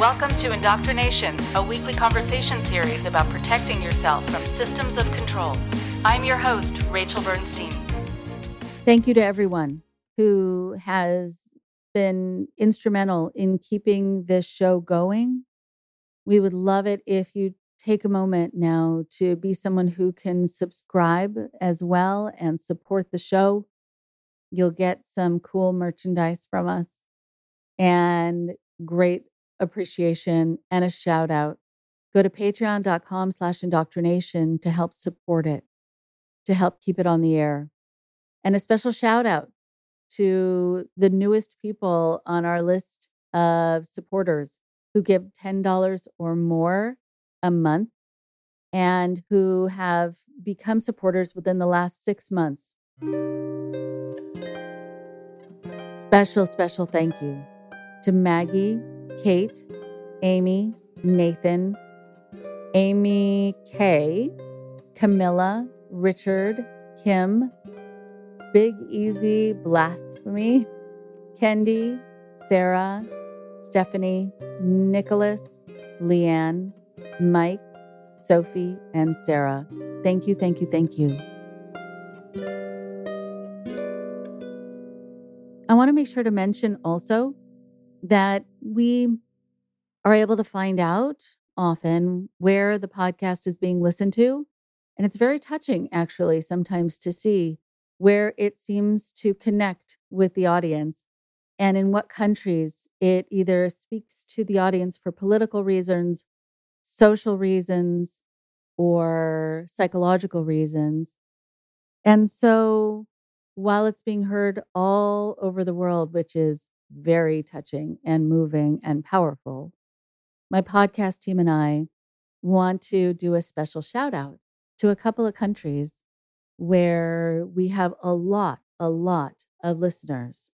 Welcome to Indoctrination, a weekly conversation series about protecting yourself from systems of control. I'm your host, Rachel Bernstein. Thank you to everyone who has been instrumental in keeping this show going. We would love it if you take a moment now to be someone who can subscribe as well and support the show. You'll get some cool merchandise from us and great appreciation and a shout out. Go to patreon.com slash indoctrination to help support it, to help keep it on the air. And a special shout out to the newest people on our list of supporters who give $10 or more a month and who have become supporters within the last six months. Special, special thank you to Maggie, Kate, Amy, Nathan, Amy K, Camilla, Richard, Kim, Big Easy Blasphemy, Kendi, Sarah, Stephanie, Nicholas, Leanne, Mike, Sophie, and Sarah. Thank you, thank you, thank you. I want to make sure to mention also that we are able to find out often where the podcast is being listened to. And it's very touching, actually, sometimes to see where it seems to connect with the audience and in what countries it either speaks to the audience for political reasons, social reasons, or psychological reasons. And so while it's being heard all over the world, which is very touching and moving and powerful, my podcast team and I want to do a special shout out to a couple of countries where we have a lot, a lot of listeners.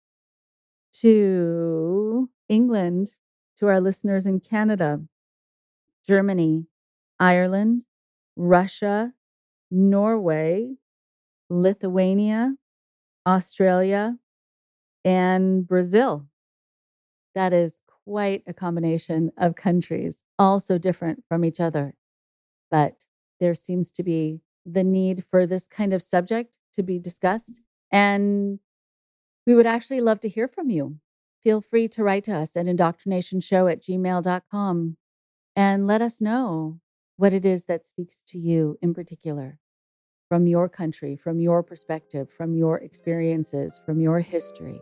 To England, to our listeners in Canada, Germany, Ireland, Russia, Norway, Lithuania, Australia, and Brazil. That is quite a combination of countries, all so different from each other. But there seems to be the need for this kind of subject to be discussed. And we would actually love to hear from you. Feel free to write to us at indoctrinationshow at gmail.com and let us know what it is that speaks to you in particular from your country, from your perspective, from your experiences, from your history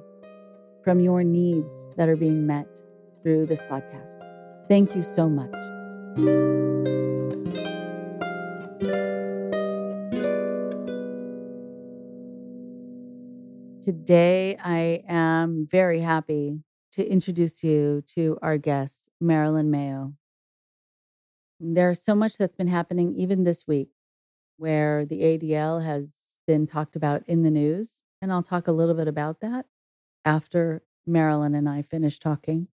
from your needs that are being met through this podcast. Thank you so much. Today, I am very happy to introduce you to our guest, Marilyn Mayo. There's so much that's been happening even this week where the ADL has been talked about in the news. And I'll talk a little bit about that after Marilyn and I finish talking.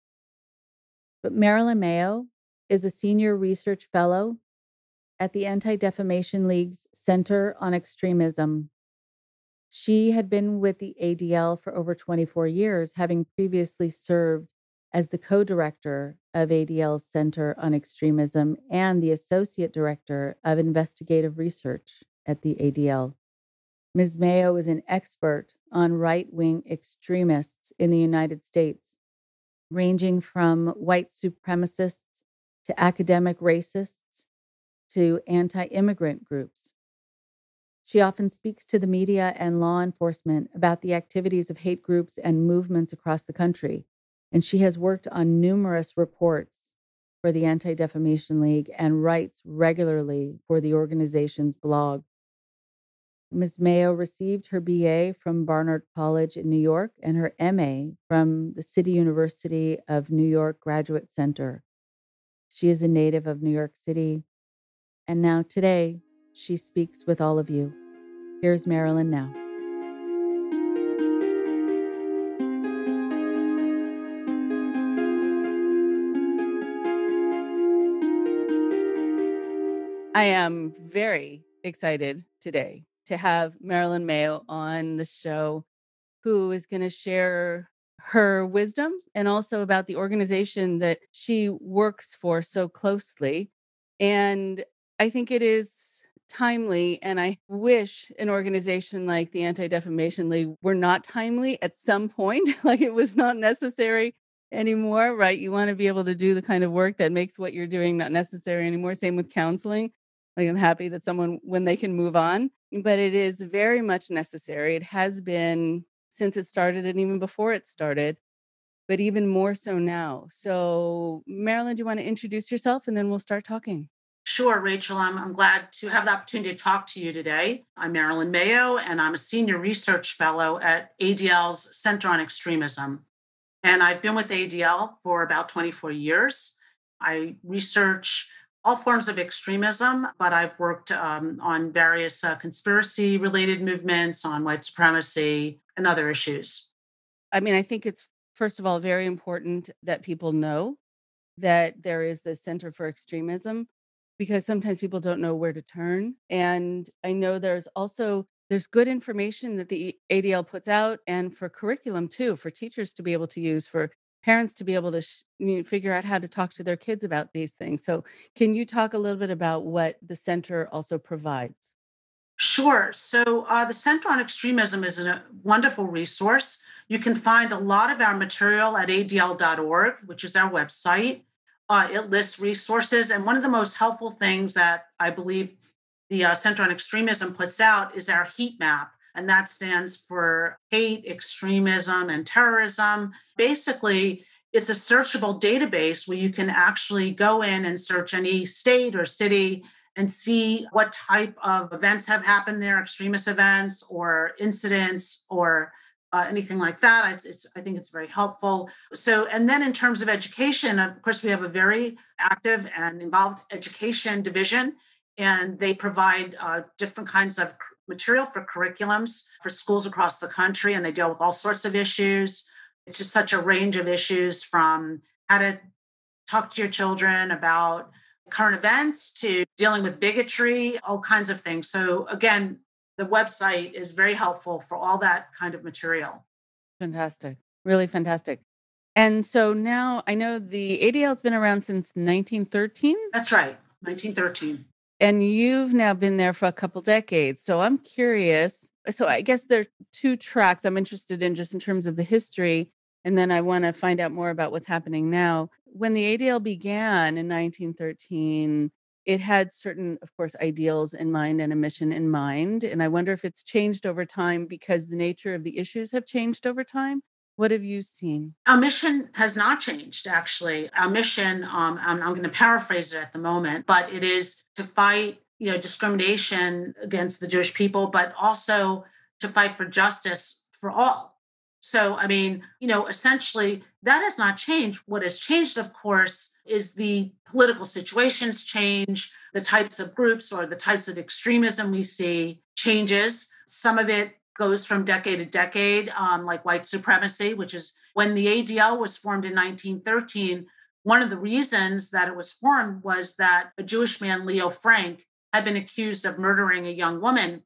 But Marilyn Mayo is a senior research fellow at the Anti Defamation League's Center on Extremism. She had been with the ADL for over 24 years, having previously served as the co director of ADL's Center on Extremism and the associate director of investigative research at the ADL. Ms. Mayo is an expert on right wing extremists in the United States, ranging from white supremacists to academic racists to anti immigrant groups. She often speaks to the media and law enforcement about the activities of hate groups and movements across the country, and she has worked on numerous reports for the Anti Defamation League and writes regularly for the organization's blog. Ms. Mayo received her BA from Barnard College in New York and her MA from the City University of New York Graduate Center. She is a native of New York City. And now, today, she speaks with all of you. Here's Marilyn now. I am very excited today to have Marilyn Mayo on the show, who is going to share her wisdom and also about the organization that she works for so closely. And I think it is timely. And I wish an organization like the Anti Defamation League were not timely at some point, like it was not necessary anymore, right? You want to be able to do the kind of work that makes what you're doing not necessary anymore. Same with counseling. Like I'm happy that someone, when they can move on, but it is very much necessary. It has been since it started and even before it started, but even more so now. So, Marilyn, do you want to introduce yourself and then we'll start talking? Sure, Rachel. I'm, I'm glad to have the opportunity to talk to you today. I'm Marilyn Mayo, and I'm a senior research fellow at ADL's Center on Extremism. And I've been with ADL for about 24 years. I research all forms of extremism, but I've worked um, on various uh, conspiracy related movements, on white supremacy, and other issues. I mean, I think it's, first of all, very important that people know that there is the Center for Extremism because sometimes people don't know where to turn. And I know there's also there's good information that the ADL puts out and for curriculum too, for teachers to be able to use, for parents to be able to sh- figure out how to talk to their kids about these things. So, can you talk a little bit about what the center also provides? Sure. So, uh, the Center on Extremism is a wonderful resource. You can find a lot of our material at adl.org, which is our website. Uh, it lists resources. And one of the most helpful things that I believe the uh, Center on Extremism puts out is our heat map and that stands for hate, extremism, and terrorism. Basically, it's a searchable database where you can actually go in and search any state or city and see what type of events have happened there, extremist events or incidents or uh, anything like that. It's, it's, I think it's very helpful. So, and then in terms of education, of course, we have a very active and involved education division, and they provide uh, different kinds of material for curriculums for schools across the country, and they deal with all sorts of issues. It's just such a range of issues from how to talk to your children about current events to dealing with bigotry, all kinds of things. So, again, the website is very helpful for all that kind of material. Fantastic. Really fantastic. And so now I know the ADL has been around since 1913. That's right, 1913 and you've now been there for a couple decades. So I'm curious. So I guess there are two tracks I'm interested in just in terms of the history. And then I want to find out more about what's happening now. When the ADL began in 1913, it had certain, of course, ideals in mind and a mission in mind. And I wonder if it's changed over time because the nature of the issues have changed over time. What have you seen? Our mission has not changed, actually. Our mission, um, I'm, I'm going to paraphrase it at the moment, but it is to fight you know discrimination against the jewish people but also to fight for justice for all so i mean you know essentially that has not changed what has changed of course is the political situations change the types of groups or the types of extremism we see changes some of it goes from decade to decade, um, like white supremacy, which is when the ADL was formed in 1913. One of the reasons that it was formed was that a Jewish man, Leo Frank, had been accused of murdering a young woman.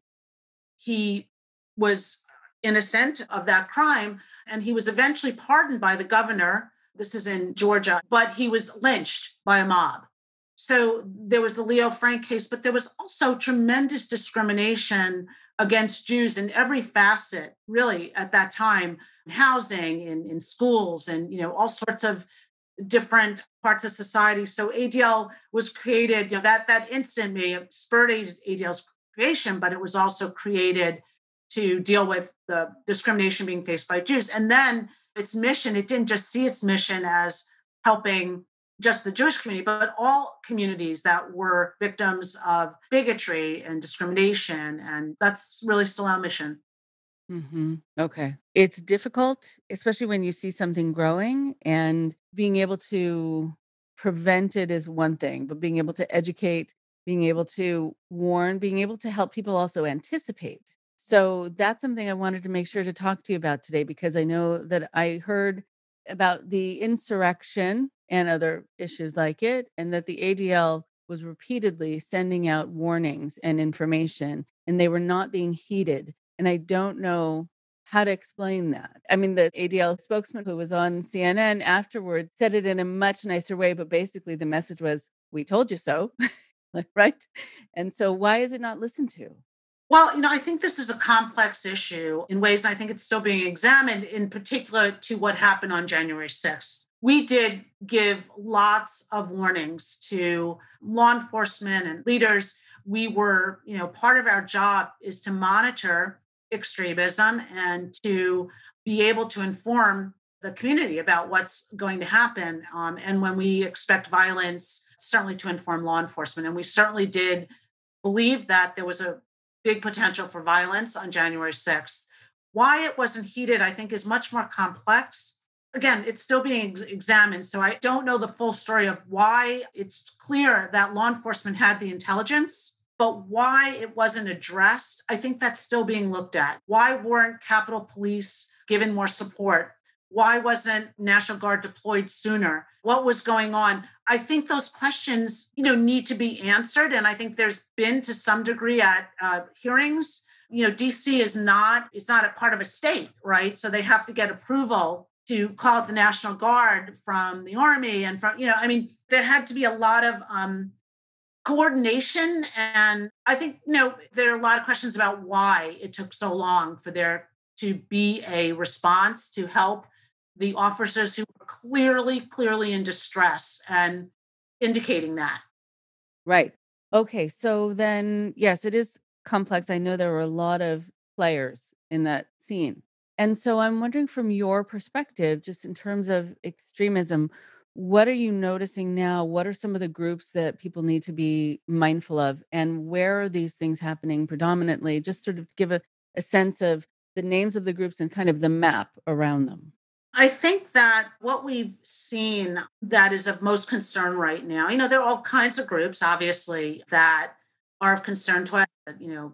He was innocent of that crime, and he was eventually pardoned by the governor. This is in Georgia, but he was lynched by a mob. So there was the Leo Frank case, but there was also tremendous discrimination against Jews in every facet, really, at that time, housing, in, in schools, and you know, all sorts of different parts of society. So ADL was created, you know, that that instant may have spurred ADL's creation, but it was also created to deal with the discrimination being faced by Jews. And then its mission, it didn't just see its mission as helping just the Jewish community, but all communities that were victims of bigotry and discrimination. And that's really still our mission. Mm-hmm. Okay. It's difficult, especially when you see something growing and being able to prevent it is one thing, but being able to educate, being able to warn, being able to help people also anticipate. So that's something I wanted to make sure to talk to you about today because I know that I heard about the insurrection and other issues like it, and that the ADL was repeatedly sending out warnings and information, and they were not being heeded. And I don't know how to explain that. I mean, the ADL spokesman who was on CNN afterwards said it in a much nicer way, but basically the message was, we told you so. right. And so, why is it not listened to? Well, you know, I think this is a complex issue in ways, I think it's still being examined, in particular to what happened on January 6th. We did give lots of warnings to law enforcement and leaders. We were, you know, part of our job is to monitor extremism and to be able to inform the community about what's going to happen. Um, and when we expect violence, certainly to inform law enforcement. And we certainly did believe that there was a big potential for violence on January 6th. Why it wasn't heeded, I think, is much more complex. Again, it's still being ex- examined. So I don't know the full story of why it's clear that law enforcement had the intelligence but why it wasn't addressed, I think that's still being looked at. Why weren't Capitol Police given more support? Why wasn't National Guard deployed sooner? What was going on? I think those questions, you know, need to be answered, and I think there's been to some degree at uh, hearings. You know, DC is not it's not a part of a state, right? So they have to get approval to call the National Guard from the Army and from you know, I mean, there had to be a lot of um, coordination and i think you know there are a lot of questions about why it took so long for there to be a response to help the officers who were clearly clearly in distress and indicating that right okay so then yes it is complex i know there were a lot of players in that scene and so i'm wondering from your perspective just in terms of extremism what are you noticing now? What are some of the groups that people need to be mindful of? And where are these things happening predominantly? Just sort of give a, a sense of the names of the groups and kind of the map around them. I think that what we've seen that is of most concern right now, you know, there are all kinds of groups, obviously, that are of concern to us, you know,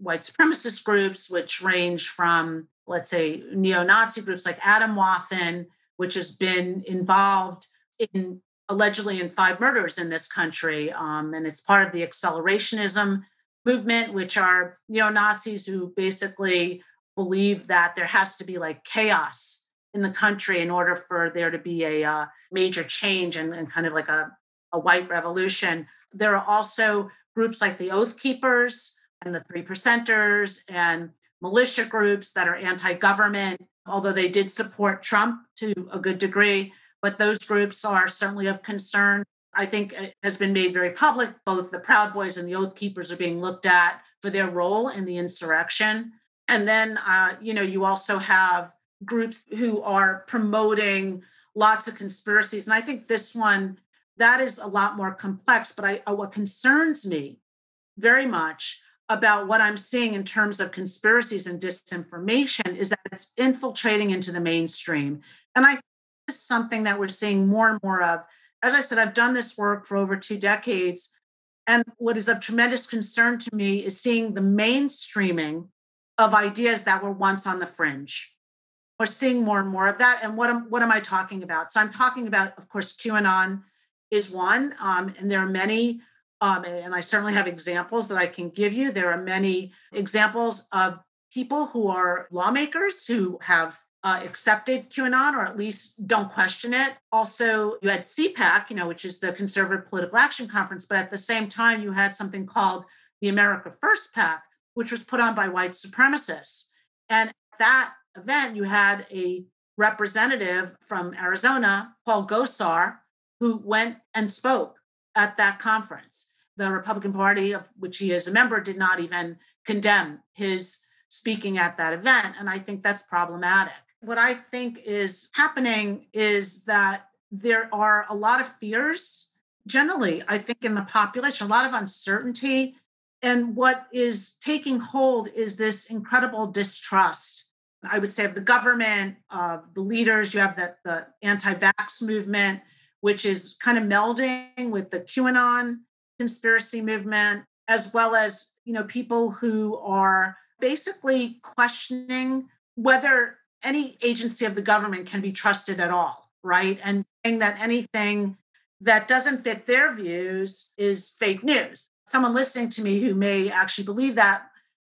white supremacist groups, which range from, let's say, neo Nazi groups like Atomwaffen, which has been involved in allegedly in five murders in this country. Um, and it's part of the accelerationism movement, which are neo Nazis who basically believe that there has to be like chaos in the country in order for there to be a uh, major change and, and, kind of like a, a white revolution. There are also groups like the Oath Keepers and the Three Percenters and militia groups that are anti government, although they did support Trump to a good degree but those groups are certainly of concern. I think it has been made very public. Both the Proud Boys and the Oath Keepers are being looked at for their role in the insurrection. And then, uh, you know, you also have groups who are promoting lots of conspiracies. And I think this one, that is a lot more complex. But I, uh, what concerns me very much about what I'm seeing in terms of conspiracies and disinformation is that it's infiltrating into the mainstream. And I think this is something that we're seeing more and more of. As I said, I've done this work for over two decades. And what is of tremendous concern to me is seeing the mainstreaming of ideas that were once on the fringe. We're seeing more and more of that. And what am, what am I talking about? So I'm talking about, of course, QAnon is one. Um, and there are many, um, and I certainly have examples that I can give you. There are many examples of people who are lawmakers who have uh, accepted QAnon or at least don't question it. Also, you had CPAC, you know, which is the Conservative Political Action Conference, but at the same time, you had something called the America First PAC, which was put on by white supremacists. And that event, you had a representative from Arizona, Paul Gosar, who went and spoke at that conference. The Republican Party, of which he is a member, did not even condemn his speaking at that event. And I think that's problematic what I think is happening is that there are a lot of fears, generally, I think, in the population, a lot of uncertainty. And what is taking hold is this incredible distrust, I would say, of the government, of the leaders. You have the, the anti vax movement, which is kind of melding with the QAnon conspiracy movement, as well as you know people who are basically questioning whether any agency of the government can be trusted at all, right? And saying that anything that doesn't fit their views is fake news. Someone listening to me who may actually believe that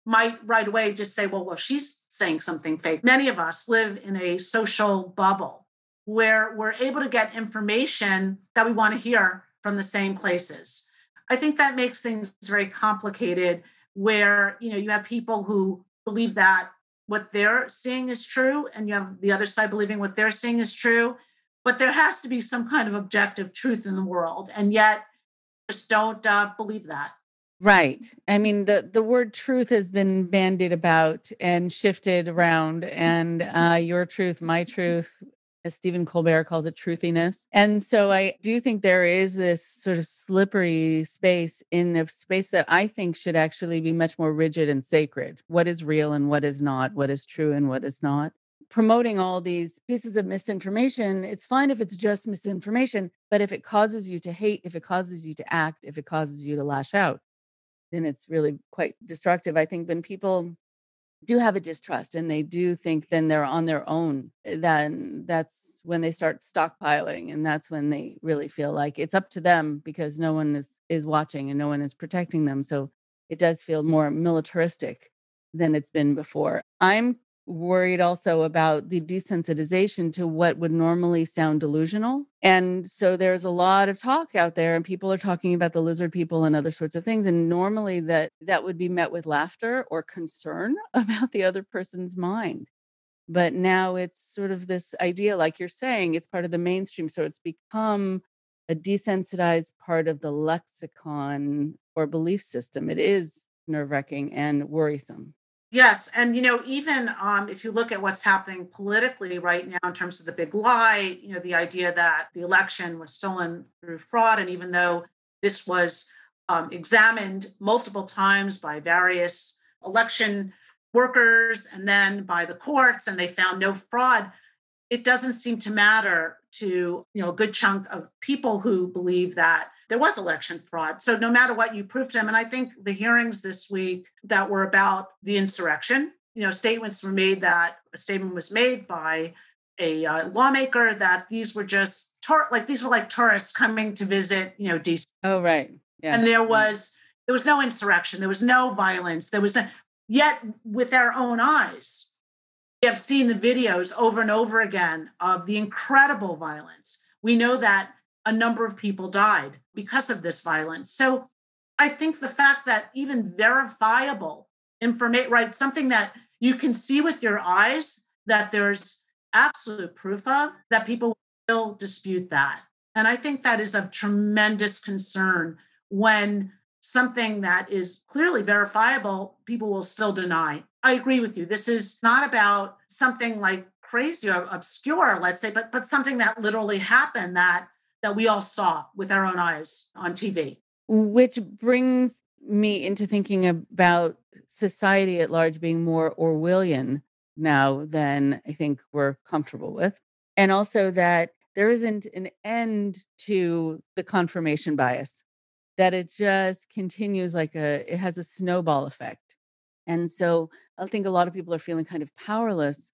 might right away just say, well, well, she's saying something fake. Many of us live in a social bubble where we're able to get information that we want to hear from the same places. I think that makes things very complicated where, you know, you have people who believe that what they're seeing is true and you have the other side believing what they're seeing is true, but there has to be some kind of objective truth in the world and yet just don't uh, believe that. Right. I mean, the, the word truth has been bandied about and shifted around, and uh, your truth, my truth, as Stephen Colbert calls it, truthiness. And so I do think there is this sort of slippery space in a space that I think should actually be much more rigid and sacred. What is real and what is not? What is true and what is not? Promoting all these pieces of misinformation, it's fine if it's just misinformation, but if it causes you to hate, if it causes you to act, if it causes you to lash out, then it's really quite destructive. I think when people do have a distrust and they do think then they're on their own, eh, then that's when they start stockpiling and that's when they really feel like it's up to them because no one is is watching and no one is protecting them. So it does feel more militaristic than it's been before. I'm worried also about the desensitization to what would normally sound delusional. And so there's a lot of talk out there and people are talking about the lizard people and other sorts of things and normally that that would be met with laughter or concern about the other person's mind. But now it's sort of this idea like you're saying it's part of the mainstream so it's become a desensitized part of the lexicon or belief system. It is nerve-wracking and worrisome. Yes, and you know, even um, if you look at what's happening politically right now in terms of the big lie, you know, the idea that the election was stolen through fraud, and even though this was um, examined multiple times by various election workers and then by the courts, and they found no fraud, it doesn't seem to matter to you know a good chunk of people who believe that there was election fraud. So no matter what you prove to them, and I think the hearings this week that were about the insurrection, you know, statements were made that a statement was made by a uh, lawmaker that these were just like these were like tourists coming to visit, you know, DC. Oh, right. Yeah. And there was there was no insurrection, there was no violence, there was no, yet with our own eyes, we have seen the videos over and over again of the incredible violence. We know that a number of people died because of this violence. So I think the fact that even verifiable information, right, something that you can see with your eyes that there's absolute proof of, that people will dispute that. And I think that is of tremendous concern when something that is clearly verifiable, people will still deny. I agree with you. This is not about something like crazy or obscure, let's say, but but something that literally happened that that we all saw with our own eyes on TV. Which brings me into thinking about society at large being more Orwellian now than I think we're comfortable with. And also that there isn't an end to the confirmation bias, that it just continues like a, it has a snowball effect. And so I think a lot of people are feeling kind of powerless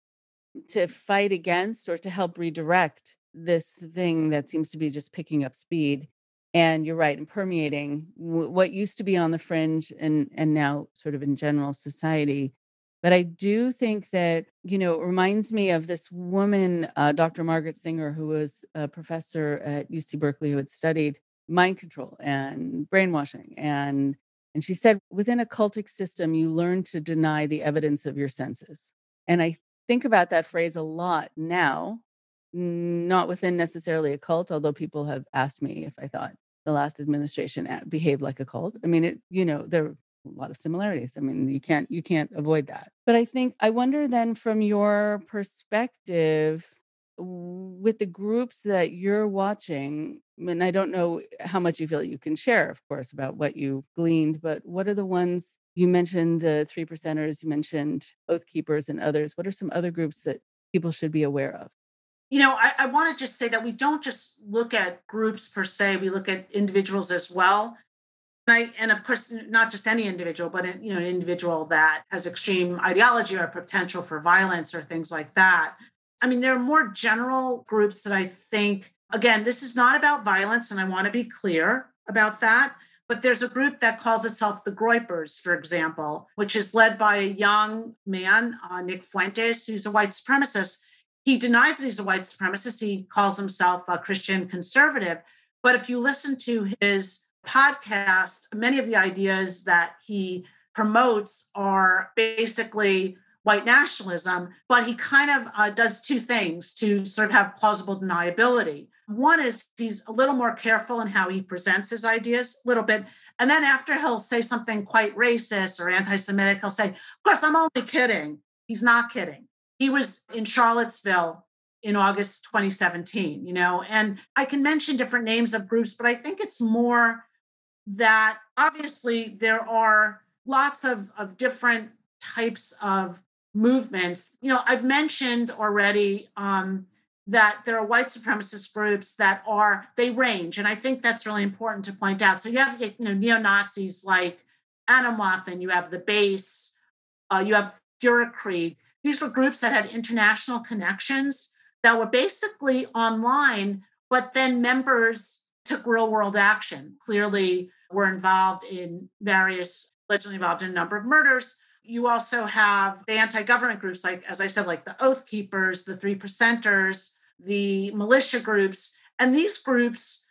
to fight against or to help redirect this thing that seems to be just picking up speed and you're right and permeating w- what used to be on the fringe and and now sort of in general society. But i do think that you know it reminds me of this woman uh, dr margaret singer who was a professor at uc berkeley who had studied mind control and brainwashing and and she said within a cultic system you learn to deny the evidence of your senses. And i think about that phrase a lot now not within necessarily a cult, although people have asked me if I thought the last administration behaved like a cult. I mean, it, you know, there are a lot of similarities. I mean, you can't you can't avoid that. But I think I wonder then from your perspective with the groups that you're watching, and I don't know how much you feel you can share, of course, about what you gleaned, but what are the ones you mentioned the three percenters, you mentioned oath keepers and others. What are some other groups that people should be aware of? You know, I, I want to just say that we don't just look at groups per se; we look at individuals as well. And, I, and of course, not just any individual, but an, you know, an individual that has extreme ideology or potential for violence or things like that. I mean, there are more general groups that I think. Again, this is not about violence, and I want to be clear about that. But there's a group that calls itself the Groypers, for example, which is led by a young man, uh, Nick Fuentes, who's a white supremacist. He denies that he's a white supremacist. He calls himself a Christian conservative. But if you listen to his podcast, many of the ideas that he promotes are basically white nationalism, but he kind of uh, does two things to sort of have plausible deniability. One is he's a little more careful in how he presents his ideas, a little bit. And then after he'll say something quite racist or anti Semitic, he'll say, Of course, I'm only kidding. He's not kidding. He was in Charlottesville in August 2017, you know, and I can mention different names of groups, but I think it's more that obviously there are lots of, of different types of movements. You know, I've mentioned already um, that there are white supremacist groups that are they range, and I think that's really important to point out. So you have you know neo Nazis like Atomwaffen, you have the Base, uh, you have Feuerkrieg. These were groups that had international connections that were basically online, but then members took real world action. Clearly, were involved in various, allegedly involved in a number of murders. You also have the anti-government groups like as i said like the oath keepers the three percenters the militia groups. And these groups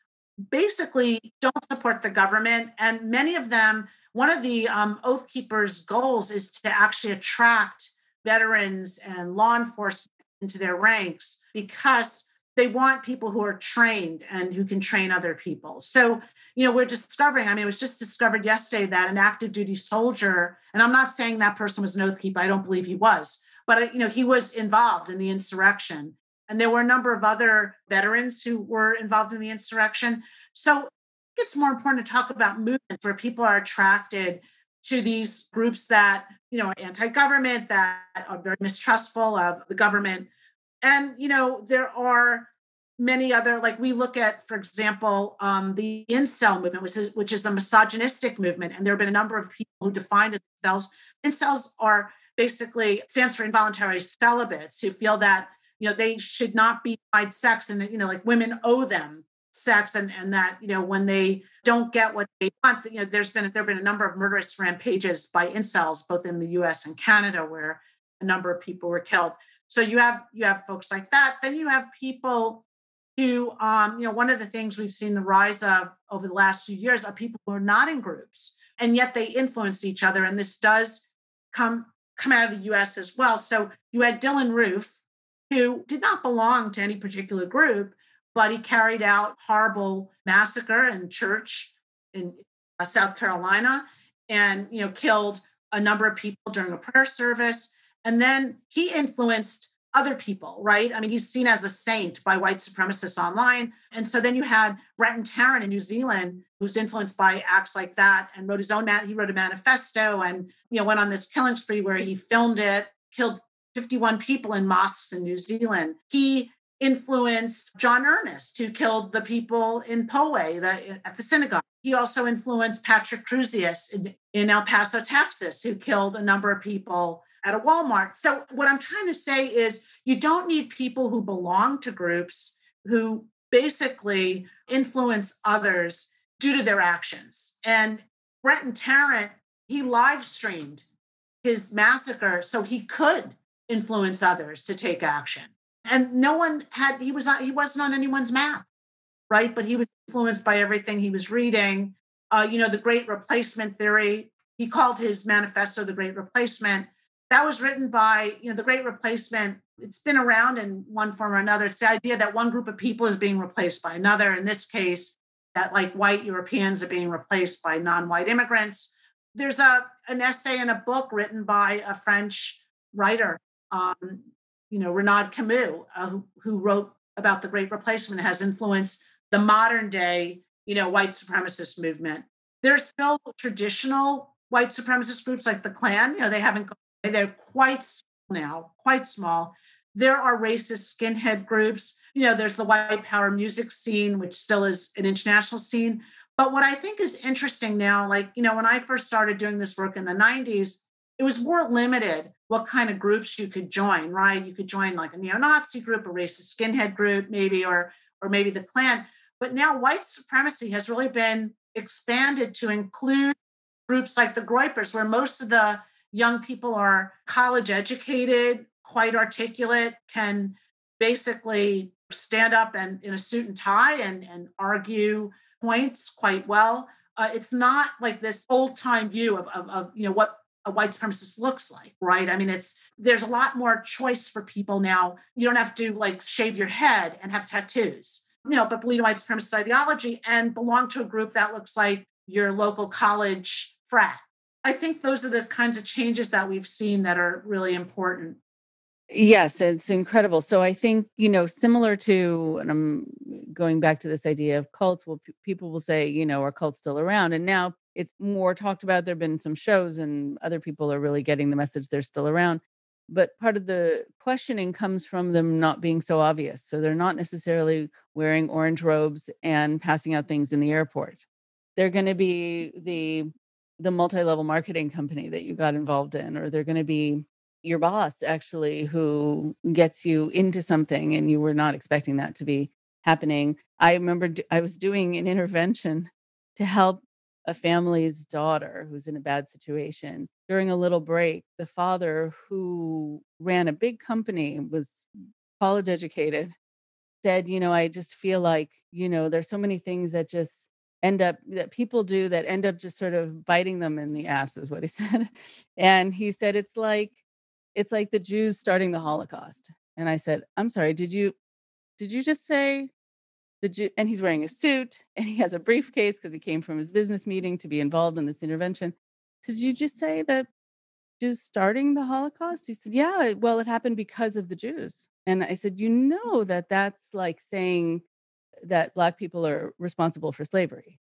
basically don't support the government. And many of them one of the um, oath keepers goals is to actually attract veterans and law enforcement into their ranks because they want people who are trained and who can train other people so you know, we're discovering, I mean, it was just discovered yesterday that an active duty soldier, and I'm not saying that person was an oath keeper, I don't believe he was, but, you know, he was involved in the insurrection. And there were a number of other veterans who were involved in the insurrection. So it's more important to talk about movements where people are attracted to these groups that, you know, are anti-government, that are very mistrustful of the government. And, you know, there are many other like we look at for example um, the incel movement which is, which is a misogynistic movement and there have been a number of people who defined incels incels are basically stands for involuntary celibates who feel that you know they should not be denied sex and you know like women owe them sex and and that you know when they don't get what they want you know there's been there have been a number of murderous rampages by incels both in the US and Canada where a number of people were killed. So you have you have folks like that. Then you have people who um, you know one of the things we've seen the rise of over the last few years are people who are not in groups and yet they influence each other and this does come come out of the us as well. So you had dylann roof who did not belong to any particular group but he carried out horrible massacre in church in uh, south carolina and you know killed a number of people during a prayer service and then he influenced other people, right? I mean, he's seen as a saint by white supremacists online. And so then you had Brenton Tarrant in New Zealand, who's influenced by acts like that and wrote his own, he wrote a manifesto and, you know, went on this killing spree where he filmed it, killed 51 people in mosques in New Zealand. He influenced John Earnest, who killed the people in Poway the, at the synagogue. He also influenced Patrick Crusius in, in El Paso, Texas, who killed a number of people at a Walmart. So, what I'm trying to say is you don't need people who belong to groups who basically influence others due to their actions. And Brenton Tarrant, he live streamed his massacre so he could influence others to take action. And no one had, he was not, he wasn't on anyone's map, right? But he was influenced by everything he was reading. Uh, you know, the great replacement theory, he called his manifesto the great replacement that was written by you know the great replacement it's been around in one form or another it's the idea that one group of people is being replaced by another in this case that like white europeans are being replaced by non-white immigrants there's a an essay in a book written by a french writer um, you know renaud camus uh, who, who wrote about the great replacement has influenced the modern day you know white supremacist movement there's still traditional white supremacist groups like the klan you know they haven't they're quite small now, quite small. There are racist skinhead groups. You know, there's the white power music scene, which still is an international scene. But what I think is interesting now, like, you know, when I first started doing this work in the 90s, it was more limited what kind of groups you could join, right? You could join like a neo-Nazi group, a racist skinhead group, maybe, or or maybe the Klan. But now white supremacy has really been expanded to include groups like the Groypers, where most of the young people are college educated, quite articulate, can basically stand up and in a suit and tie and, and argue points quite well. Uh, it's not like this old time view of, of, of, you know what a white supremacist looks like, right? I mean, it's there's a lot more choice for people now. You don't have to like shave your head and have tattoos, you know, but believe in white supremacist ideology and belong to a group that looks like your local college frat. I think those are the kinds of changes that we've seen that are really important. Yes, it's incredible. So I think, you know, similar to, and I'm going back to this idea of cults, well, p- people will say, you know, are cults still around? And now it's more talked about. There have been some shows, and other people are really getting the message they're still around. But part of the questioning comes from them not being so obvious. So they're not necessarily wearing orange robes and passing out things in the airport. They're going to be the the multi-level marketing company that you got involved in, or they're going to be your boss actually who gets you into something and you were not expecting that to be happening. I remember I was doing an intervention to help a family's daughter who's in a bad situation. During a little break, the father who ran a big company was college educated said, you know, I just feel like, you know, there's so many things that just end up that people do that end up just sort of biting them in the ass is what he said. And he said it's like it's like the Jews starting the Holocaust. And I said, I'm sorry, did you did you just say the Jew and he's wearing a suit and he has a briefcase because he came from his business meeting to be involved in this intervention. Did you just say that Jews starting the Holocaust? He said, Yeah, well, it happened because of the Jews. And I said, You know that that's like saying that black people are responsible for slavery.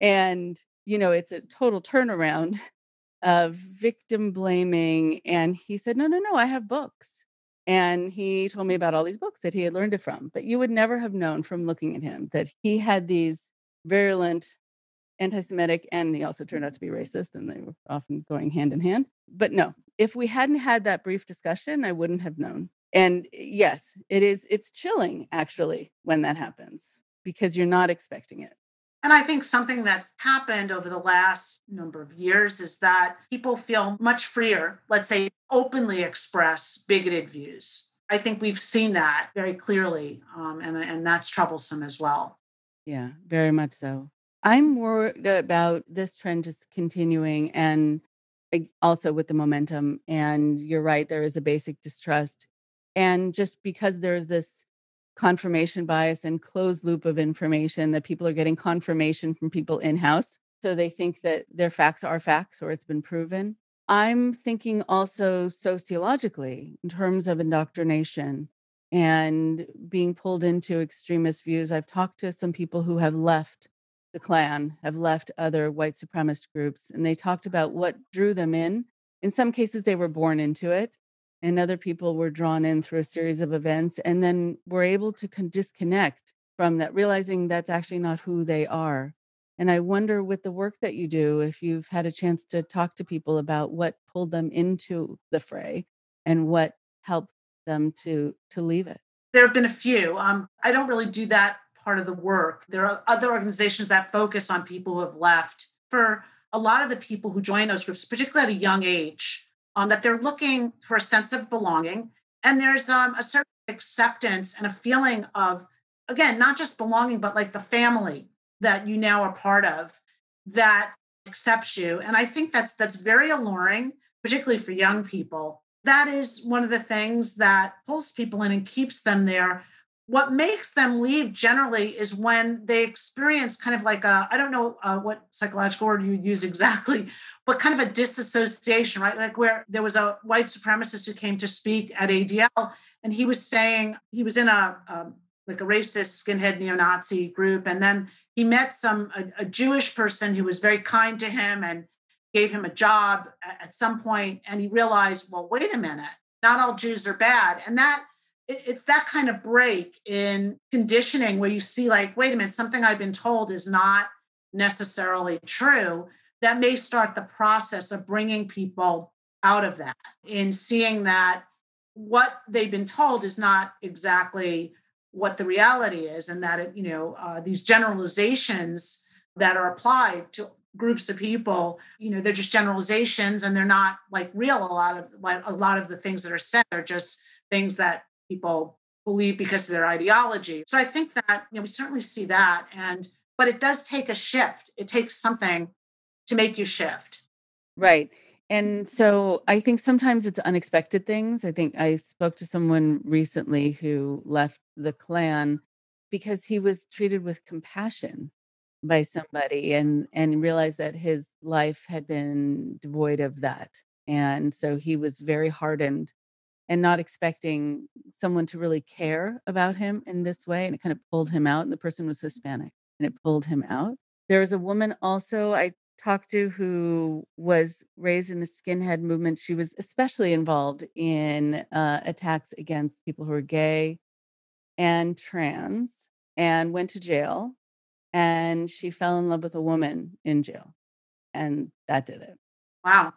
And, you know, it's a total turnaround of victim blaming. And he said, No, no, no, I have books. And he told me about all these books that he had learned it from. But you would never have known from looking at him that he had these virulent anti Semitic, and he also turned out to be racist, and they were often going hand in hand. But no, if we hadn't had that brief discussion, I wouldn't have known. And eh, yes, it is, it's chilling actually when that happens because you're not expecting it. And I think something that's happened over the last number of years is that people feel much freer, let's say, openly express bigoted views. I think we've seen that very clearly, um, and, and that's troublesome as well. Yeah, very much so. I'm worried about this trend just continuing and also with the momentum. And you're right, there is a basic distrust. And just because there's this confirmation bias and closed loop of information that people are getting confirmation from people in house. So they think that their facts are facts or it's been proven. I'm thinking also sociologically in terms of indoctrination and being pulled into extremist views. I've talked to some people who have left the Klan, have left other white supremacist groups, and they talked about what drew them in. In some cases, they were born into it and other people were drawn in through a series of events and then were able to con- disconnect from that realizing that's actually not who they are. And i wonder with the work that you do if you've had a chance to talk to people about what pulled them into the fray and what helped them to to leave it. There have been a few um, i don't really do that part of the work. There are other organizations that focus on people who have left. For a lot of the people who join those groups particularly at a young age um, that they're looking for a sense of belonging. And there's um, a certain acceptance and a feeling of, again, not just belonging, but like the family that you now are part of that accepts you. And I think that's that's very alluring, particularly for young people. That is one of the things that pulls people in and keeps them there what makes them leave generally is when they experience kind of like a i don't know uh, what psychological word you use exactly but kind of a disassociation right? Like where there was a white supremacist who came to speak at adl and he was saying he was in a um, like a racist skinhead neo-nazi group and then he met some a, a, jewish person who was very kind to him and gave him a job at, at some point and he realized well wait a minute not all jews are bad. And that it's that kind of break in conditioning where you see like wait a minute something i've been told is not necessarily true that may start the process of bringing people out of that in seeing that what they've been told is not exactly what the reality is and that it you know uh, these generalizations that are applied to groups of people you know they're just generalizations and they're not like real. A lot of like a lot of the things that are said are just things that people believe because of their ideology. So i think that you know we certainly see that and but it does take a shift. It takes something to make you shift. Right and so i think sometimes it's unexpected things i think i spoke to someone recently who left the klan because he was treated with compassion by somebody and and realized that his life had been devoid of that and so he was very hardened and not expecting someone to really care about him in this way and it kind of pulled him out and the person was hispanic and it pulled him out. There was a woman also i talked to who was raised in the skinhead movement she was especially involved in uh, attacks against people who are gay and trans and went to jail and she fell in love with a woman in jail and that did it. Wow.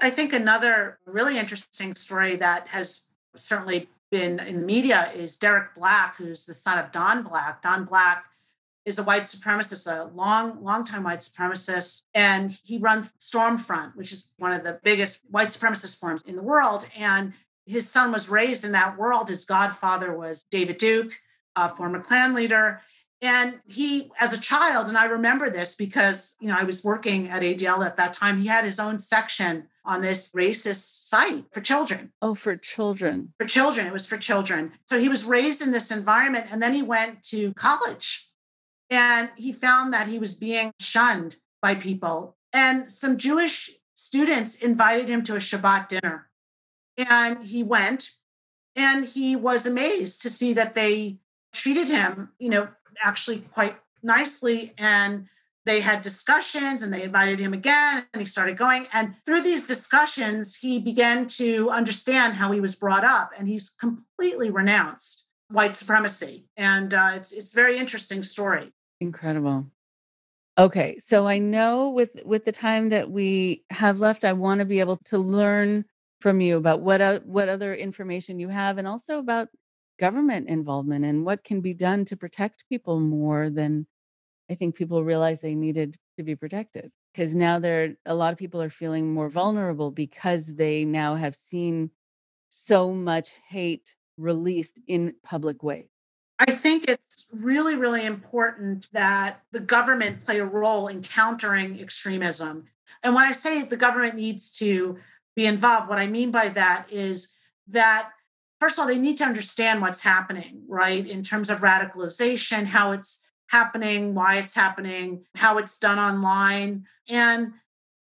I think another really interesting story that has certainly been in the media is derek black who's the son of don black. Don black is a white supremacist a long long time white supremacist and he runs stormfront which is one of the biggest white supremacist forums in the world and his son was raised in that world his godfather was david duke a former klan leader and he, as a child, and I remember this because, you know, I was working at ADL at that time, he had his own section on this racist site for children. Oh, for children. For children. It was for children. So he was raised in this environment and then he went to college and he found that he was being shunned by people. And some Jewish students invited him to a Shabbat dinner. And he went and he was amazed to see that they treated him, you know, actually quite nicely. And they had discussions and they invited him again and he started going. And through these discussions, he began to understand how he was brought up and he's completely renounced white supremacy. And uh, it's, it's a very interesting story. Incredible. Okay, so I know with with the time that we have left, I want to be able to learn from you about what uh, what other information you have, and also about government involvement and what can be done to protect people more than I think people realize they needed to be protected. Because now there a lot of people are feeling more vulnerable because they now have seen so much hate released in public ways. I think it's really, really important that the government play a role in countering extremism. And when I say the government needs to be involved, what I mean by that is that first of all, they need to understand what's happening, right? In terms of radicalization, how it's happening, why it's happening, how it's done online. And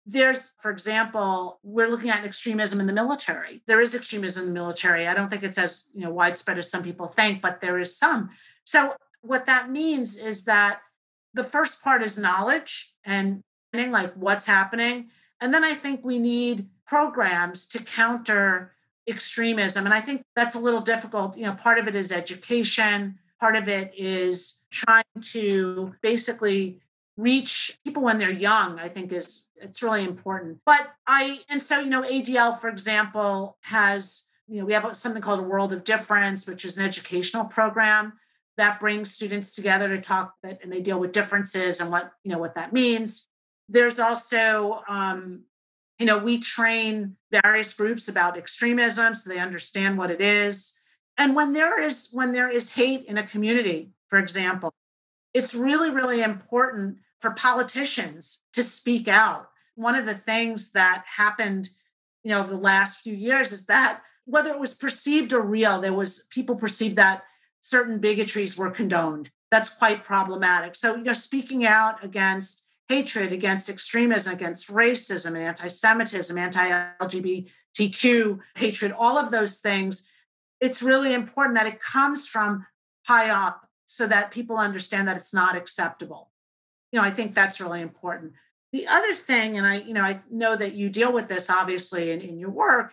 there's, for example, we're looking at extremism in the military. There is extremism in the military. I don't think it's as you know widespread as some people think, but there is some. So what that means is that the first part is knowledge and like what's happening. And then I think we need programs to counter extremism. And I think that's a little difficult. You know, part of it is education, part of it is trying to basically reach people when they're young i think is it's really important but i and so you know adl for example has you know we have something called a world of difference which is an educational program that brings students together to talk that and they deal with differences and what you know what that means there's also um, you know, we train various groups about extremism so they understand what it is. And when there is when there is hate in a community, for example, it's really really important for politicians to speak out. One of the things that happened, you know, the last few years is that whether it was perceived or real, there was people perceived that certain bigotries were condoned. That's quite problematic. So, you know, speaking out against hatred against extremism, against racism, and anti Semitism, anti LGBTQ hatred, all of those things, it's really important that it comes from high up so that people understand that it's not acceptable. You know, I think that's really important. The other thing, and I, you know, I know that you deal with this obviously in, in your work,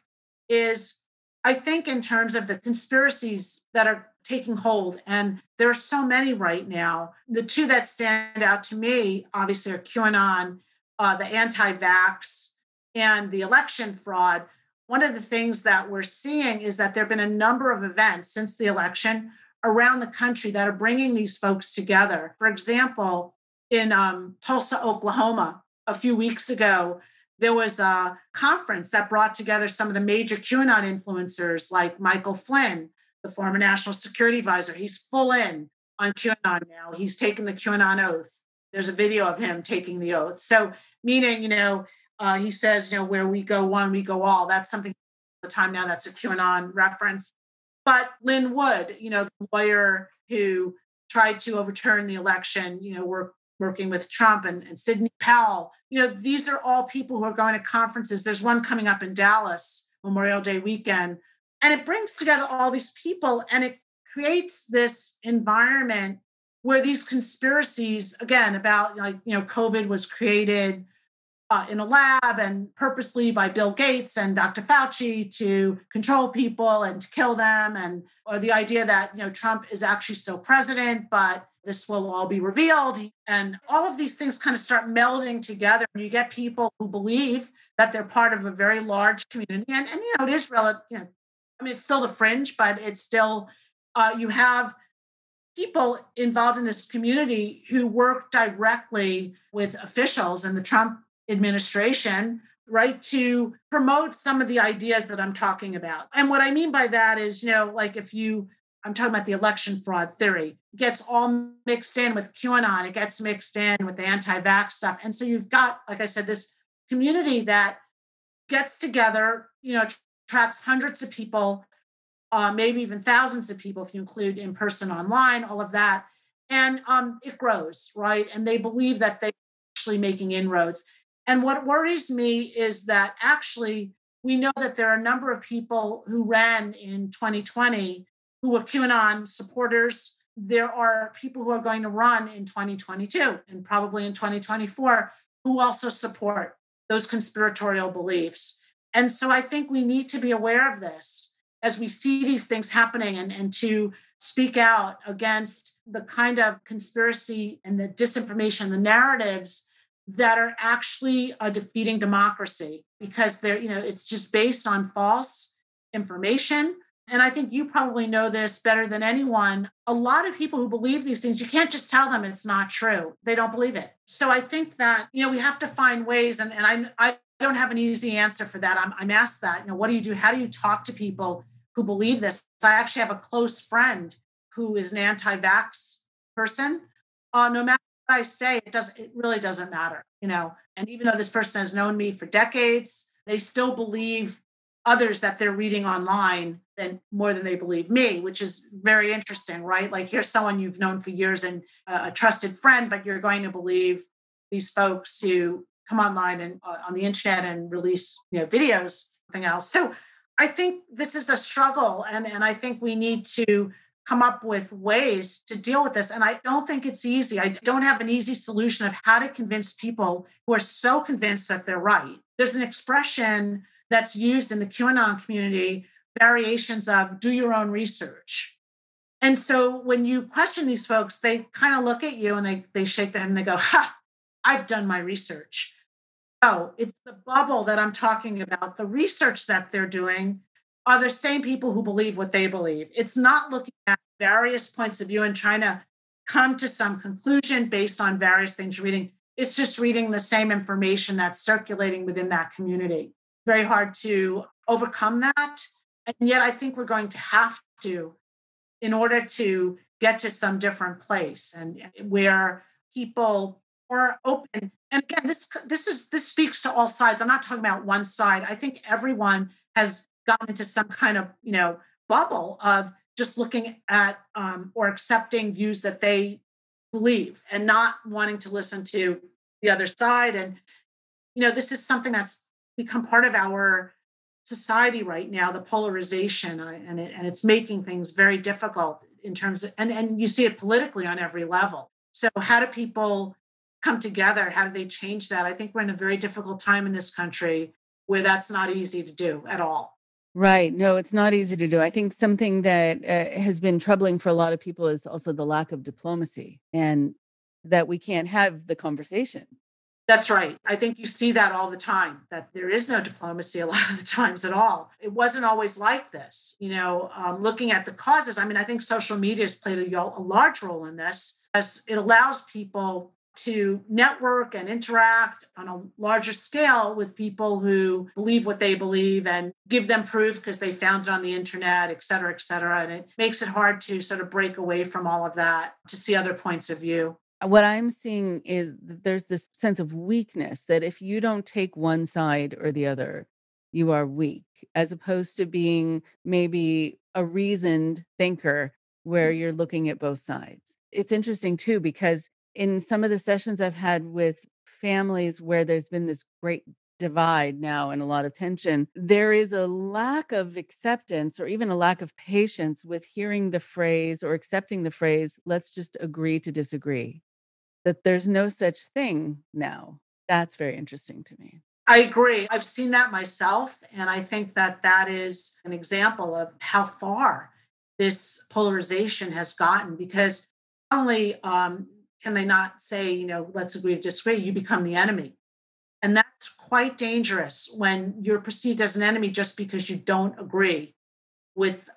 is I think in terms of the conspiracies that are taking hold. And there are so many right now. The two that stand out to me, obviously, are QAnon, uh, the anti vax, and the election fraud. One of the things that we're seeing is that there have been a number of events since the election around the country that are bringing these folks together. For example, in um, Tulsa, Oklahoma, a few weeks ago, there was a conference that brought together some of the major QAnon influencers like Michael Flynn, the former national security advisor. He's full in on QAnon now. He's taken the QAnon oath. There's a video of him taking the oath. So, meaning, you know, uh, he says, you know, where we go one, we go all. That's something the time now that's a QAnon reference. But Lin Wood, you know, the lawyer who tried to overturn the election, you know, work, working with Trump and, and Sidney Powell, you know, these are all people who are going to conferences. There's one coming up in Dallas, Memorial Day weekend. And it brings together all these people and it creates this environment where these conspiracies, again, about like, you know, COVID was created uh, in a lab and purposely by Bill Gates and Dr. Fauci to control people and to kill them, and or the idea that you know Trump is actually still president, but this will all be revealed, and all of these things kind of start melding together. And you get people who believe that they're part of a very large community, and and you know it is relative. You know, I mean, it's still the fringe, but it's still uh, you have people involved in this community who work directly with officials and the Trump administration, right, to promote some of the ideas that I'm talking about. And what I mean by that is, you know, like if you, I'm talking about the election fraud theory, gets all mixed in with QAnon, it gets mixed in with the anti vax stuff. And so you've got, like I said, this community that gets together, you know, tracks hundreds of people, uh, maybe even thousands of people if you include in person, online, all of that. And um, it grows, right? And they believe that they're actually making inroads. And what worries me is that actually we know that there are a number of people who ran in 2020 who were QAnon supporters. There are people who are going to run in 2022 and probably in 2024 who also support those conspiratorial beliefs. And so I think we need to be aware of this as we see these things happening and, and to speak out against the kind of conspiracy and the disinformation, the narratives that are actually uh, defeating democracy because they're you know it's just based on false information. And i think you probably know this better than anyone. A lot of people who believe these things you can't just tell them it's not true. They don't believe it. So i think that you know we have to find ways and, and i i don't have an easy answer for that. I'm, I'm asked that you know what do you do? How do you talk to people who believe this? I actually have a close friend who is an anti-vax person. Uh, no matter I say, it doesn't, it really doesn't matter, you know. And even though this person has known me for decades, they still believe others that they're reading online than more than they believe me, which is very interesting, right? Like here's someone you've known for years and a trusted friend, but you're going to believe these folks who come online and uh, on the internet and release, you know, videos, something else. So I think this is a struggle, and and I think we need to come up with ways to deal with this. And I don't think it's easy. I don't have an easy solution of how to convince people who are so convinced that they're right. There's an expression that's used in the QAnon community, variations of do your own research. And so when you question these folks, they kind of look at you and they, they shake their head and they go, Ha, I've done my research. Oh, it's the bubble that I'm talking about. The research that they're doing are the same people who believe what they believe. It's not looking at various points of view and trying to come to some conclusion based on various things you're reading. It's just reading the same information that's circulating within that community. Very hard to overcome that. And yet, I think we're going to have to in order to get to some different place and where people are open. And again, this this is this speaks to all sides. I'm not talking about one side. I think everyone has gotten into some kind of you know bubble of just looking at um, or accepting views that they believe and not wanting to listen to the other side. And you know this is something that's become part of our society right now the polarization uh, and, it, and it's making things very difficult in terms of and, and you see it politically on every level. So how do people come together? How do they change that? I think we're in a very difficult time in this country where that's not easy to do at all Right. No, it's not easy to do. I think something that uh, has been troubling for a lot of people is also the lack of diplomacy and that we can't have the conversation. That's right. I think you see that all the time, that there is no diplomacy a lot of the times at all. It wasn't always like this. You know, um, looking at the causes, I mean, I think social media has played a, a large role in this as it allows people to network and interact on a larger scale with people who believe what they believe and give them proof because they found it on the internet, et cetera, et cetera. And it makes it hard to sort of break away from all of that to see other points of view. What I'm seeing is there's this sense of weakness that if you don't take one side or the other, you are weak, as opposed to being maybe a reasoned thinker where mm. you're looking at both sides. It's interesting too, because in some of the sessions I've had with families where there's been this great divide now and a lot of tension, there is a lack of acceptance or even a lack of patience with hearing the phrase or accepting the phrase, let's just agree to disagree. That there's no such thing now. That's very interesting to me. I agree. I've seen that myself. And I think that that is an example of how far this polarization has gotten because not only um, can they not say, you know, let's agree to disagree, you become the enemy. And that's quite dangerous when you're perceived as an enemy just because you don't agree with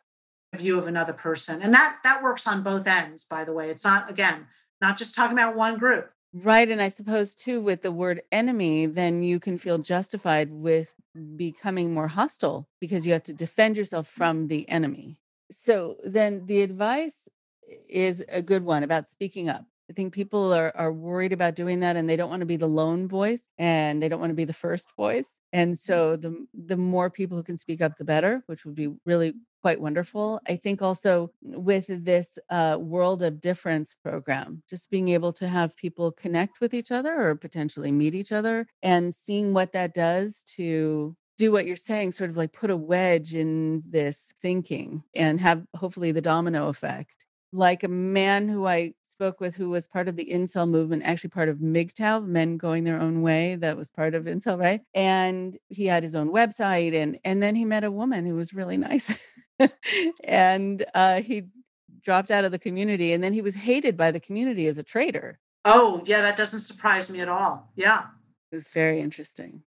a view of another person. And that that works on both ends, by the way. It's not again, not just talking about one group. Right. And I suppose too, with the word enemy, then you can feel justified with becoming more hostile because you have to defend yourself from the enemy. So then the advice is a good one about speaking up. I think people are, are worried about doing that and they don't want to be the lone voice and they don't want to be the first voice. And so the the more people who can speak up, the better, which would be really quite wonderful. I think also with this uh, World of Difference program, just being able to have people connect with each other or potentially meet each other and seeing what that does to do what you're saying, sort of like put a wedge in this thinking and have hopefully the domino effect. Like a man who I spoke with who was part of the incel movement, actually part of MGTOW, men going their own way. That was part of incel, right? And he had his own website, and and then he met a woman who was really nice, and uh, he dropped out of the community, and then he was hated by the community as a traitor. Oh yeah, that doesn't surprise me at all. Yeah, it was very interesting.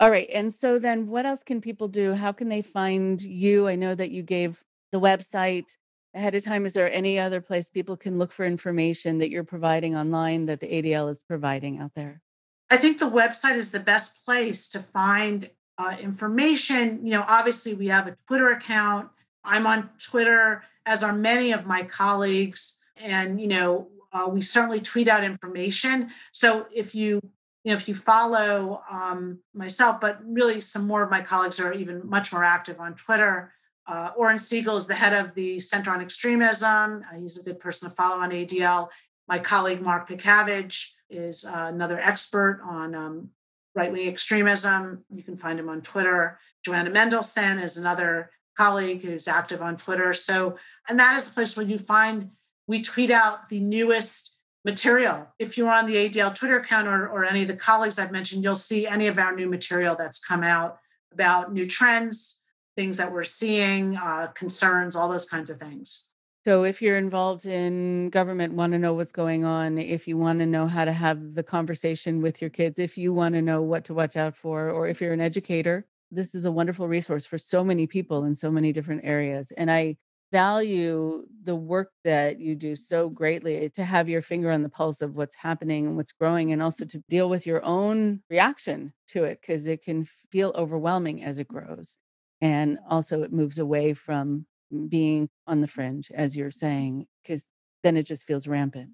All right, and so then what else can people do? How can they find you? I know that you gave the website ahead of time, is there any other place people can look for information that you're providing online that the ADL is providing out there? I think the website is the best place to find uh, information. You know, obviously, we have a Twitter account. I'm on Twitter, as are many of my colleagues. And, you know, uh, we certainly tweet out information. So if you you know, if you follow um, myself, but really some more of my colleagues are even much more active on Twitter. Uh, Oren Segal is the head of the Center on Extremism. Uh, he's a good person to follow on ADL. My colleague Mark Pitcavage is uh, another expert on um, right wing extremism. You can find him on Twitter. Joanna Mendelson is another colleague who's active on Twitter. So, and that is the place where you find we tweet out the newest material. If you're on the ADL Twitter account or, or any of the colleagues I've mentioned, you'll see any of our new material that's come out about new trends, things that we're seeing, uh, concerns, all those kinds of things. So, if you're involved in government, want to know what's going on, if you want to know how to have the conversation with your kids, if you want to know what to watch out for, or if you're an educator, this is a wonderful resource for so many people in so many different areas. And I value the work that you do so greatly to have your finger on the pulse of what's happening and what's growing, and also to deal with your own reaction to it because it can feel overwhelming as it grows and also it moves away from being on the fringe as you're saying because then it just feels rampant.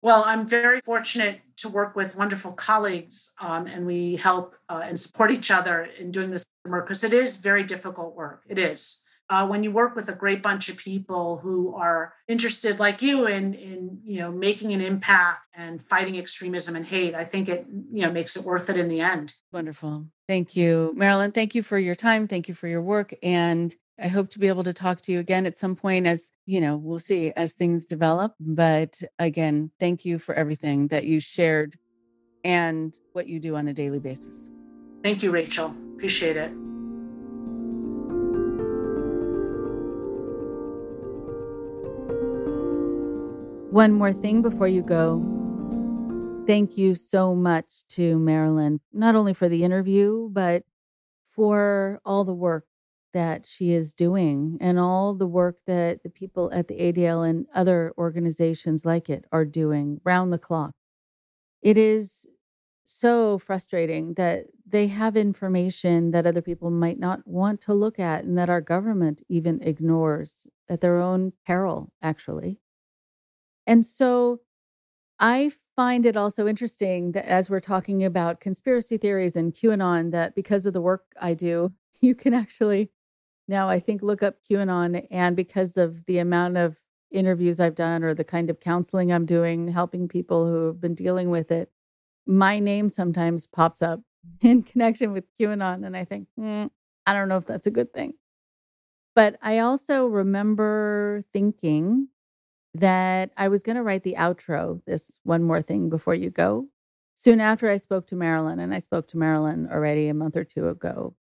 Well i'm very fortunate to work with wonderful colleagues um, and we help uh, and support each other in doing this work because it is very difficult work it is uh, when you work with a great bunch of people who are interested like you in in you know making an impact and fighting extremism and hate i think it you know makes it worth it in the end. Wonderful. Thank you. Marilyn thank you for your time. Thank you for your work. And i hope to be able to talk to you again at some point as you know we'll see as things develop. But again thank you for everything that you shared and what you do on a daily basis. Thank you rachel. Appreciate it One more thing before you go. Thank you so much to Marilyn, not only for the interview, but for all the work that she is doing and all the work that the people at the ADL and other organizations like it are doing round the clock it is so frustrating that they have information that other people might not want to look at and that our government even ignores at their own peril, actually. And so I find it also interesting that as we're talking about conspiracy theories and QAnon, that because of the work I do, you can actually now, I think, look up QAnon. And because of the amount of interviews I've done or the kind of counseling I'm doing, helping people who have been dealing with it, my name sometimes pops up in connection with QAnon. And I think, mm, I don't know if that's a good thing. But I also remember thinking that I was going to write the outro, this one more thing before you go. Soon after I spoke to Marilyn, and I spoke to Marilyn already a month or two ago,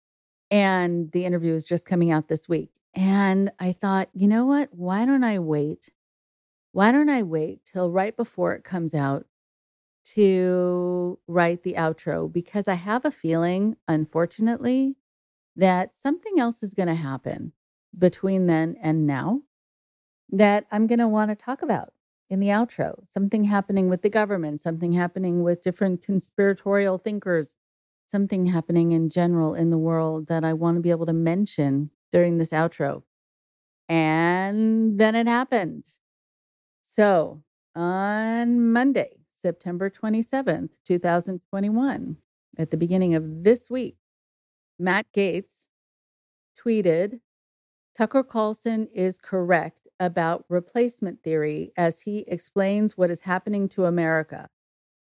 and the interview is just coming out this week. And I thought, you know what? Why don't I wait? Why don't I wait till right before it comes out to write the outro? Because I have a feeling, unfortunately, that something else is going to happen between then and now that I'm going to want to talk about in the outro. Something happening with the government, something happening with different conspiratorial thinkers, something happening in general in the world that I want to be able to mention during this outro. And then it happened. So on Monday, September 27th, 2021, at the beginning of this week, Matt Gaetz tweeted Tucker Carlson is correct about replacement theory as he explains what is happening to America.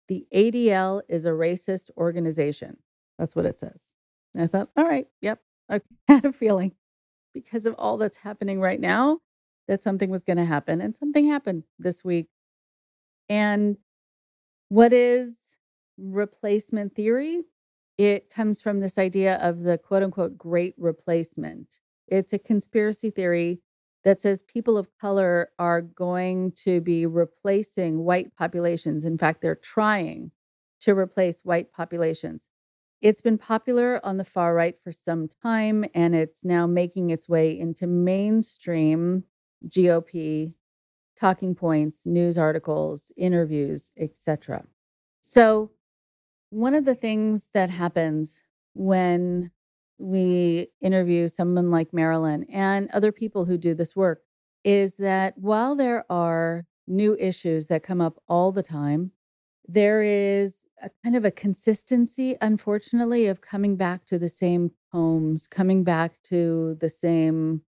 The ADL is a racist organization. That's what it says. And I thought, all right, yep, I had a feeling because of all that's happening right now that something was going to happen. And something happened this week. And what is replacement theory? It comes from this idea of the quote unquote great replacement. It's a conspiracy theory that says people of color are going to be replacing white populations. In fact, they're trying to replace white populations. It's been popular on the far right for some time, and it's now making its way into mainstream GOP talking points, news articles, interviews, etc. So, one of the things that happens when we interview someone like Marilyn and other people who do this work is that while there are new issues that come up all the time, there is a kind of a consistency, unfortunately, of coming back to the same poems, coming back to the same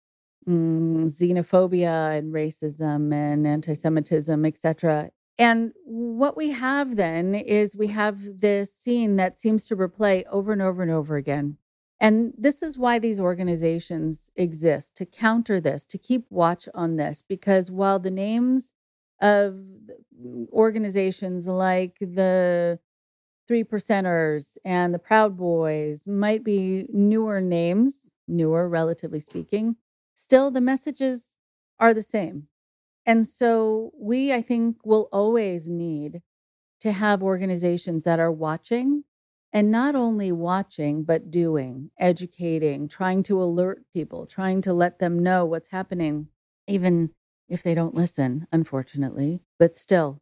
mm, xenophobia and racism and anti-Semitism, etc. And what we have then is we have this scene that seems to replay over and over and over again. And this is why these organizations exist to counter this, to keep watch on this, because while the names of mm, organizations like the Three Percenters and the Proud Boys might be newer names, newer, relatively speaking, still the messages are the same. And so we, I think, will always need to have organizations that are watching and not only watching, but doing, educating, trying to alert people, trying to let them know what's happening, even if they don't listen, unfortunately, but still.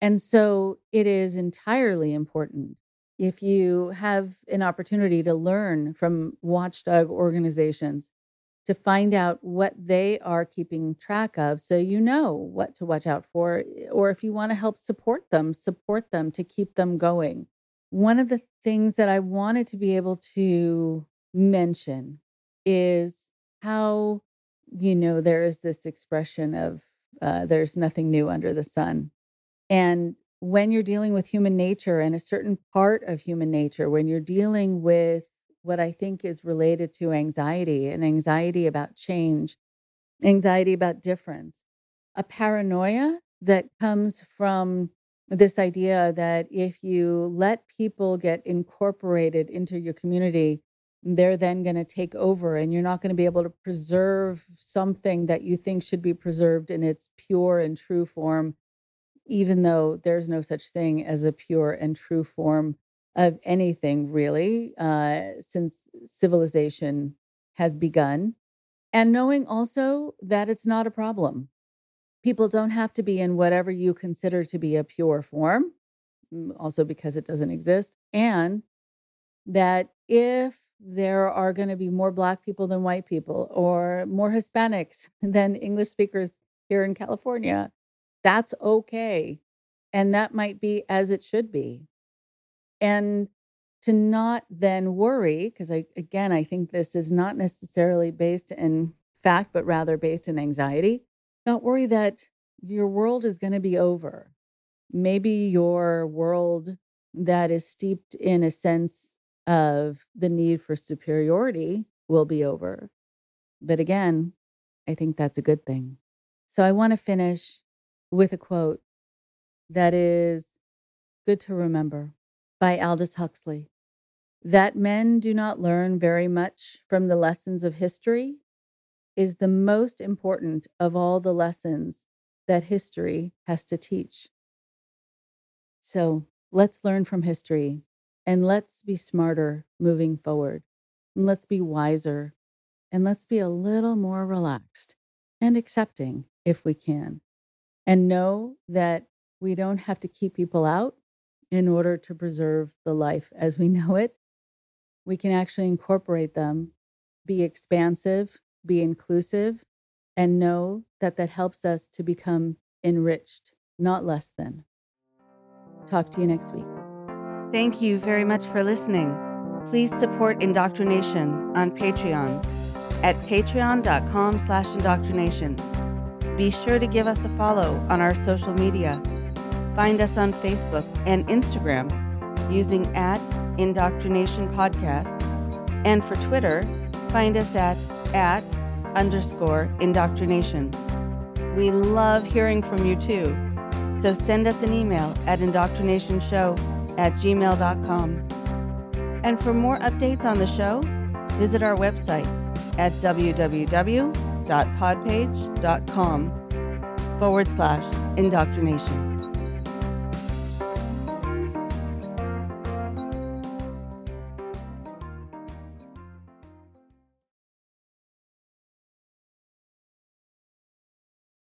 And so it is entirely important if you have an opportunity to learn from watchdog organizations to find out what they are keeping track of so you know what to watch out for or if you want to help support them support them to keep them going one of the things that I wanted to be able to mention is how, you know, there is this expression of uh, there's nothing new under the sun. And when you're dealing with human nature and a certain part of human nature, when you're dealing with what I think is related to anxiety and anxiety about change, anxiety about difference, a paranoia that comes from this idea that if you let people get incorporated into your community, they're then going to take over and you're not going to be able to preserve something that you think should be preserved in its pure and true form, even though there's no such thing as a pure and true form of anything, really, uh, since civilization has begun. And knowing also that it's not a problem people don't have to be in whatever you consider to be a pure form. mm, also because it doesn't exist. And that if there are going to be more Black people than white people or more Hispanics than English speakers here in California, that's okay. And that might be as it should be. And to not then worry, because I, again, I think this is not necessarily based in fact, but rather based in anxiety. Not worry that your world is going to be over. Maybe your world that is steeped in a sense of the need for superiority will be over. But again, I think that's a good thing. So I want to finish with a quote that is good to remember by Aldous Huxley that men do not learn very much from the lessons of history is the most important of all the lessons that history has to teach. So let's learn from history and let's be smarter moving forward. And let's be wiser and let's be a little more relaxed and accepting if we can. And know that we don't have to keep people out in order to preserve the life as we know it we can actually incorporate them, be expansive, be inclusive, and know that that helps us to become enriched, not less than. Talk to you next week. Thank you very much for listening. Please support Indoctrination on Patreon at patreon.com slash indoctrination. Be sure to give us a follow on our social media. Find us on Facebook and Instagram using at Indoctrination Podcast. And for Twitter, find us at at underscore indoctrination. We love hearing from you too. So send us an email at indoctrinationshow at gmail.com. And for more updates on the show, visit our website at www.podpage.com forward slash indoctrination.